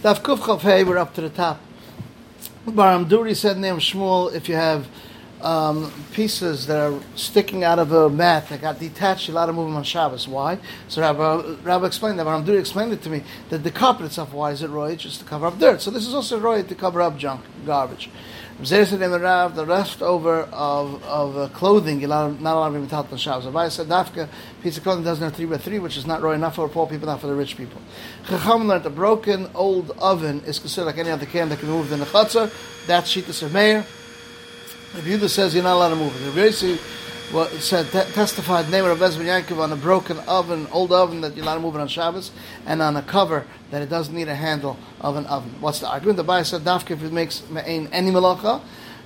Daf Kuf Chaf Hey, we're up to the top. Baram Duri said name Shmuel, if you have um, pieces that are sticking out of a mat that got detached, you're allowed to move them on Shabbos. Why? So Rabbi, Rabbi explained that. Baram Duri explained it to me that the carpet itself, why is it roy? Just to cover up dirt. So this is also roy to cover up junk, garbage. The leftover of, of uh, clothing, not, not allowed to be metal on Shabbos. Rabbi said, Dafka, piece of clothing doesn't have three by three, which is not roy enough for poor people, not for the rich people. Chacham learned a broken old oven is considered like any other can that can move the chutzah. That's Shita of Meir. If Yudah says you're not allowed to move it. If what said te- testified name of Bezman Yankov on a broken oven, old oven that you're not moving on Shabbos, and on a cover that it doesn't need a handle of an oven. What's the argument? The Bible said dafka if it makes me'ain any malacha,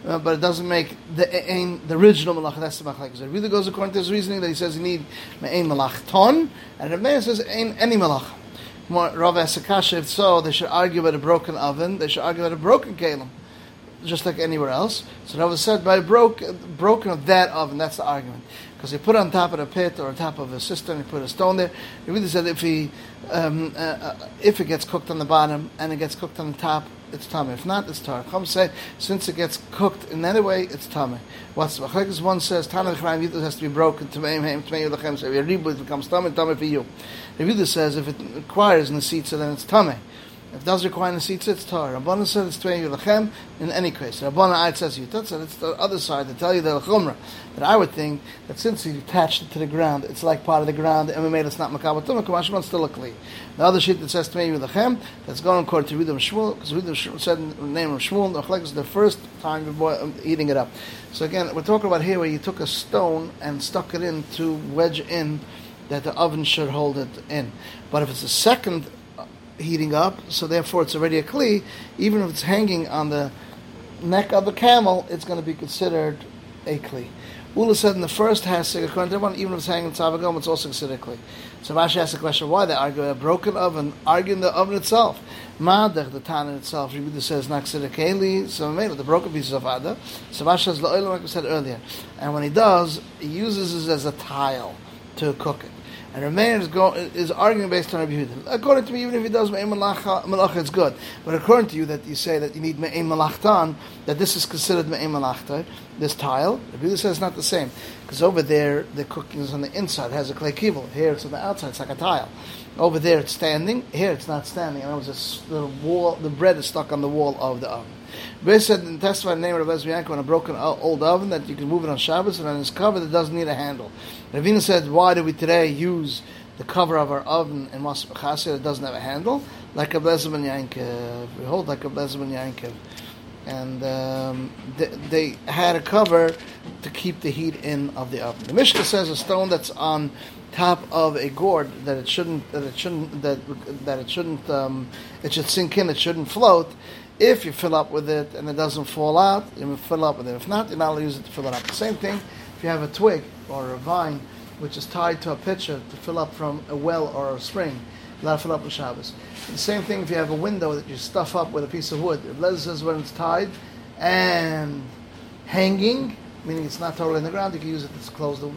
uh, but it doesn't make the ain, the original malacha. That's the machlekes. It really goes according to his reasoning that he says you need me'ain malach ton, and Rav says ain any malacha. Rav Asakasha, if so, they should argue about a broken oven. They should argue about a broken kalim just like anywhere else. So was said by broke, broken of that oven. That's the argument. Because he put on top of a pit or on top of a cistern, he put a stone there. He really said if he, um, uh, uh, if it gets cooked on the bottom and it gets cooked on the top, it's tummy. If not, it's tar. Come say since it gets cooked in any way, it's tummy. What's the one says Tana Chayim has to be broken to meim haim to meim. So if it becomes tummy, tummy for you. If says if it requires in the seat, so then it's tummy. If it does require nesitza, it's tar. Rabbanan said it's tvei yulachem in any case. Rabbanan Ayat says yutat, and it's the other side to tell you the chumrah. That I would think that since he attached it to the ground, it's like part of the ground, and we made it's not makabatum, kamashman still a kli. The other sheet that says tvei yulachem, that's going according to Ridam Shmuel, because Ridam said in the name of Shmuel, the is the first time before um, eating it up. So again, we're talking about here where you took a stone and stuck it in to wedge in that the oven should hold it in. But if it's a second heating up, so therefore it's already a kli. Even if it's hanging on the neck of the camel, it's going to be considered a kli. Ula said in the first hasig, according to everyone, even if it's hanging on top of it's also considered a kli. So Rashi asked the question, why they argue a broken oven, arguing the oven itself. Madach, the tan in itself, Rebbe says, not considered keli, so the broken pieces of Ada. So Rashi says, like we said earlier. And when he does, he uses it as a tile to cook it. And Rameir is, is arguing based on Rabbi Yehuda. According to me, even if he does Me'im Malacha, it's good. But according to you, that you say that you need Me'im Malachtan, that this is considered Me'im Malachta, this tile, Rabbi Yehuda says it's not the same. Because over there, the cooking is on the inside, it has a clay kibble. Here it's on the outside, it's like a tile. Over there it's standing, here it's not standing. And it was the wall, the bread is stuck on the wall of the oven. Ray said in testified the name of Rabbi Yanko on a broken old oven that you can move it on Shabbos and on its cover that doesn't need a handle. Ravina said, why do we today use the cover of our oven in Mas that doesn't have a handle? Like a Blezeman Yankev. We hold like a Blezeman Yankev. And um, they, they, had a cover to keep the heat in of the oven. The Mishnah says a stone that's on top of a gourd that it shouldn't that it shouldn't that that it shouldn't um, it should sink in it shouldn't float if you fill up with it and it doesn't fall out, you fill up with it. If not, you're not use it to fill it up. The same thing if you have a twig or a vine which is tied to a pitcher to fill up from a well or a spring, to fill up with Shabbos. The same thing if you have a window that you stuff up with a piece of wood. Lezer says when it's tied and hanging, meaning it's not totally in the ground, you can use it to close the,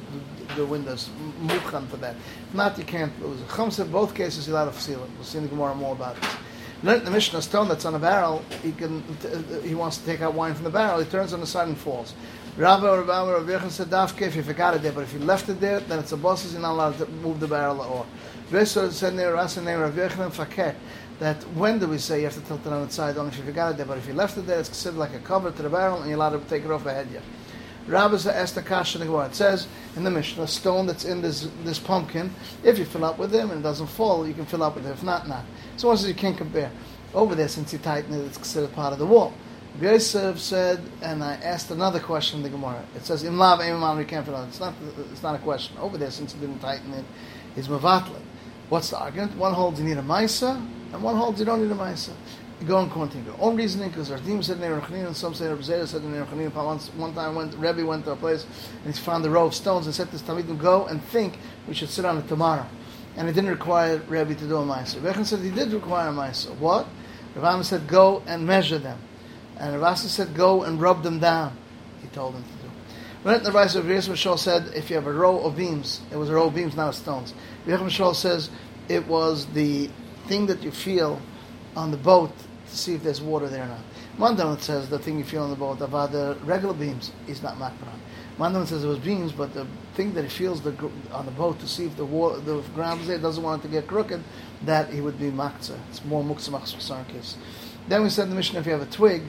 the, the windows. Mukhan for that. If not, you can't lose it. Chum said both cases you're allowed to seal it. We'll see in the Gemara more about it learned the Mishnah stone that's on a barrel, he can uh, uh, he wants to take out wine from the barrel, he turns on the side and falls. Rabbi or Rabbi or Rabbi said dafke if you forgot it there, but if you left it there, then it's a boss, you're not allowed to move the barrel at all. Vesor said Rasa name Rabbi Yechon faket that when do we say you have to tilt it on its side only if you forgot it there, but if you left it there, it's considered like a cover to the barrel and you're allowed to take it off ahead. Yeah. Rabbi asked the kasha. It says in the Mishnah, stone that's in this this pumpkin, if you fill up with him and it doesn't fall, you can fill up with it. If not, not. So says you can't compare. Over there, since you tighten it, it's considered part of the wall. Yosef said, and I asked another question in the Gemara. It says, "In lav we can't fill it." It's not. It's not a question. Over there, since you didn't tighten it, is mavatlet. What's the argument? One holds you need a ma'isa, and one holds you don't need a ma'isa go and continue. Your Own reasoning, because Ardim said Neir and some say Rabbi said Neir Once one time went Rebbe went to a place and he found a row of stones and said to his Talmidim, "Go and think we should sit on it tomorrow." And it didn't require Rebbe to do a ma'aser. Rebbe said he did require a ma'aser. What? Rebbe said, "Go and measure them," and Rebbe said, "Go and rub them down." He told him to do. When the Rebbe of Yisrael said, "If you have a row of beams, it was a row of beams, not stones." Rebbe says it was the thing that you feel on the boat to see if there's water there or not. Mandaman says the thing you feel on the boat about the regular beams is not makbaran. Mandaman says it was beams, but the thing that he feels the, on the boat to see if the water, the ground is there, doesn't want it to get crooked, that he would be makza. It's more muksa machzor case. Then we said the Mishnah if you have a twig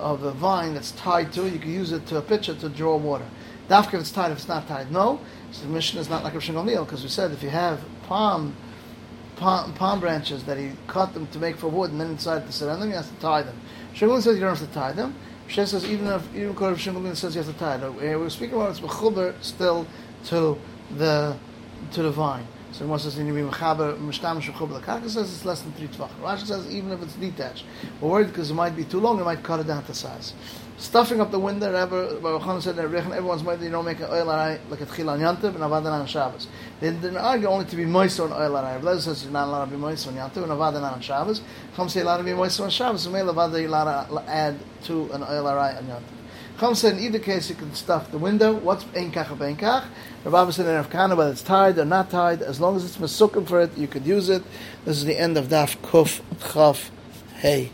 of a vine that's tied to it, you can use it to a pitcher to draw water. Dafka if it's tied, if it's not tied, no. So the Mishnah is not like a Shingal because we said if you have palm, palm, palm branches that he cut them to make for wood and then inside to sit on them, he has to tie them. Shingal says you don't have to tie them. She says even if even to Shingal says you have to tie them. Uh, we're speaking about it's mechuber still to the to the vine. So Moshe says, "You mechaber mishtamish mechuber." The says it's less than three tvach. Rashi says even if it's detached, we're worried because it might be too long. It might cut it down to size stuffing up the window. Rabbi Baruch said everyone's mind you don't make an ohel arai like a tchil on Yantiv and avadan on Shabbos. They didn't argue only to be moist on ohel arai. Rabbi says you're not allowed to be moist on Yantiv and avadan on Shabbos. Chum say allowed to be moist on Shabbos. So may avada you're allowed to add to an ohel arai on Yantiv. Chum said in either case you can stuff the window. What's ein kach of ein kach? Rabbi said in Afkana whether it's tied or not tied, as long as it's masukim for it, you could use it. This is the end of Daf Kuf Chaf Hey.